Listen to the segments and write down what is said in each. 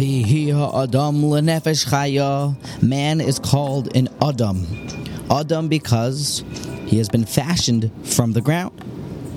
Adam. Man is called an Adam. Adam because he has been fashioned from the ground.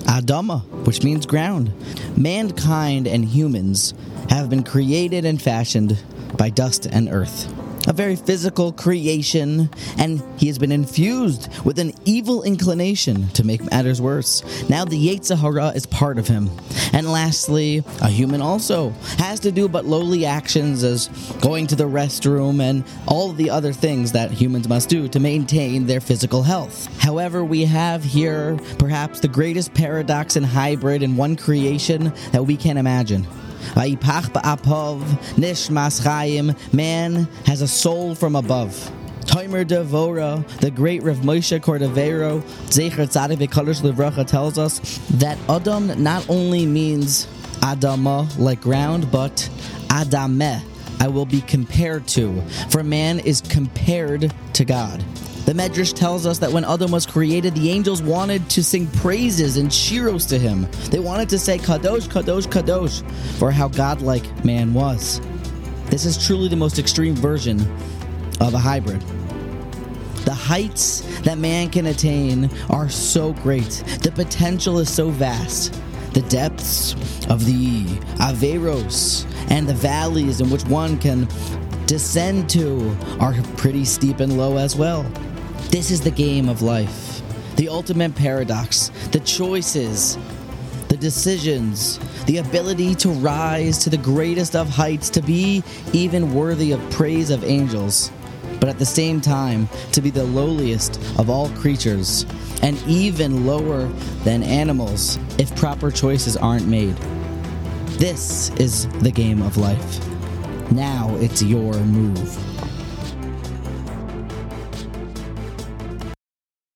Adama, which means ground. Mankind and humans have been created and fashioned by dust and earth. A very physical creation, and he has been infused with an evil inclination to make matters worse. Now the Yetzer Hara is part of him. And lastly, a human also has to do but lowly actions as going to the restroom and all the other things that humans must do to maintain their physical health. However, we have here perhaps the greatest paradox and hybrid in one creation that we can imagine. Vayipach ba'apov nishmas chayim. Man has a soul from above. Toimer Devora, the great Rav Moshe Cordovero, Zecher Tzadik Livracha, tells us that Adam not only means Adama, like ground, but Adameh, I will be compared to. For man is compared to God. The Medrash tells us that when Adam was created, the angels wanted to sing praises and shiros to him. They wanted to say Kadosh, Kadosh, Kadosh for how godlike man was. This is truly the most extreme version of a hybrid. The heights that man can attain are so great. The potential is so vast. The depths of the Averos and the valleys in which one can descend to are pretty steep and low as well. This is the game of life. The ultimate paradox, the choices, the decisions, the ability to rise to the greatest of heights, to be even worthy of praise of angels, but at the same time to be the lowliest of all creatures, and even lower than animals if proper choices aren't made. This is the game of life. Now it's your move.